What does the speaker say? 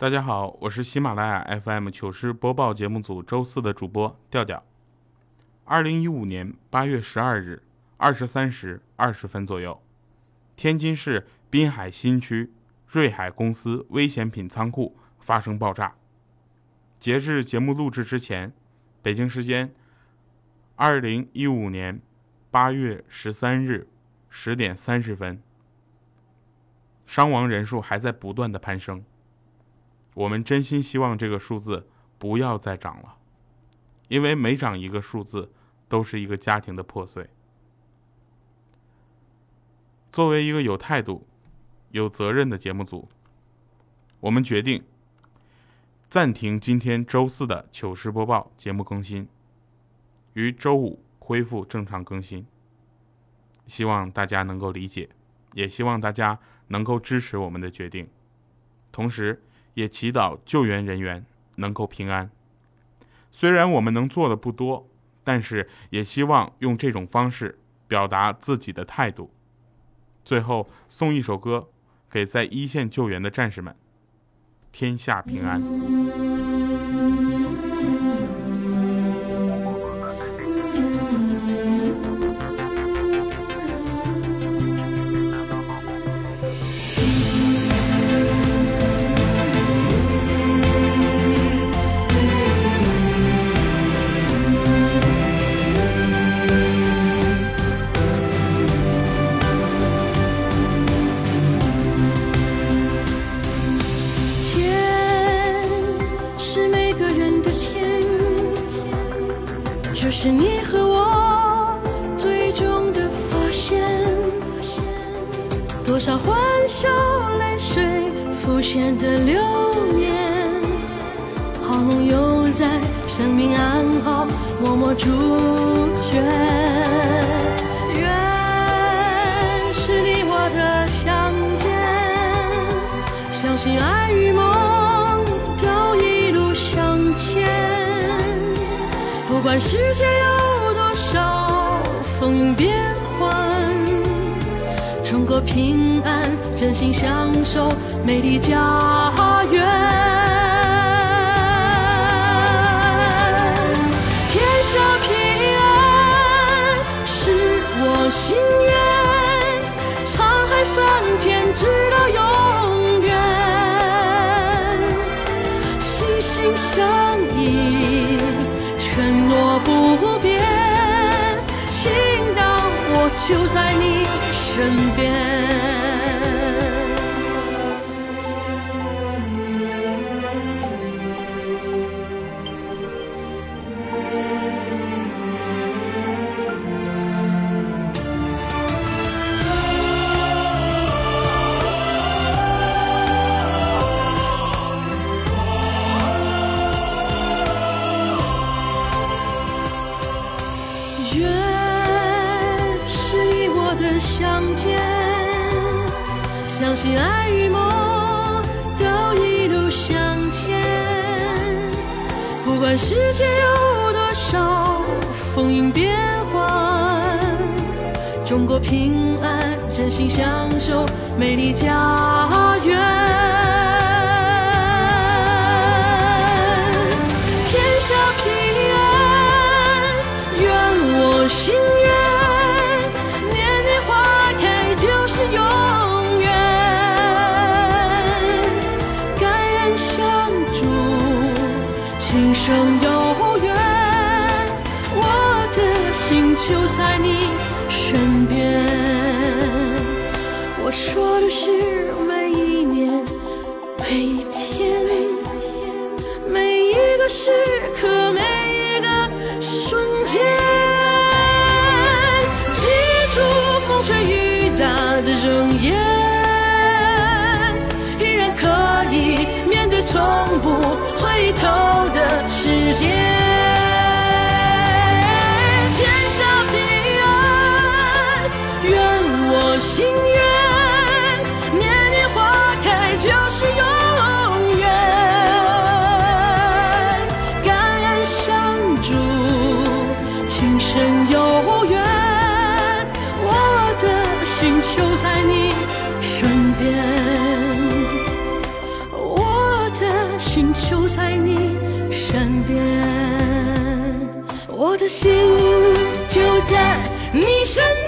大家好，我是喜马拉雅 FM 糗事播报节目组周四的主播调调。二零一五年八月十二日二十三时二十分左右，天津市滨海新区瑞海公司危险品仓库发生爆炸。截至节目录制之前，北京时间二零一五年八月十三日十点三十分，伤亡人数还在不断的攀升。我们真心希望这个数字不要再涨了，因为每涨一个数字，都是一个家庭的破碎。作为一个有态度、有责任的节目组，我们决定暂停今天周四的糗事播报节目更新，于周五恢复正常更新。希望大家能够理解，也希望大家能够支持我们的决定，同时。也祈祷救援人员能够平安。虽然我们能做的不多，但是也希望用这种方式表达自己的态度。最后送一首歌给在一线救援的战士们：天下平安。这是你和我最终的发现。多少欢笑泪水浮现的流年，好梦犹在，生命安好，默默祝愿。愿是你我的相见，相信爱与梦。不管世界有多少风云变幻，中国平安，真心相守美丽家园。天下平安是我心愿，沧海桑田身边。相见，相信爱与梦都一路向前。不管世界有多少风云变幻，中国平安真心相守美丽家园。天下平安，愿我心。祝今生有缘，我的心就在你身边。我说的是每一年、每一天、每一个时刻。不回头的时间天下平安圆我心愿年年花开就是永远感恩相助今生有缘就在你身边，我的心就在你身边。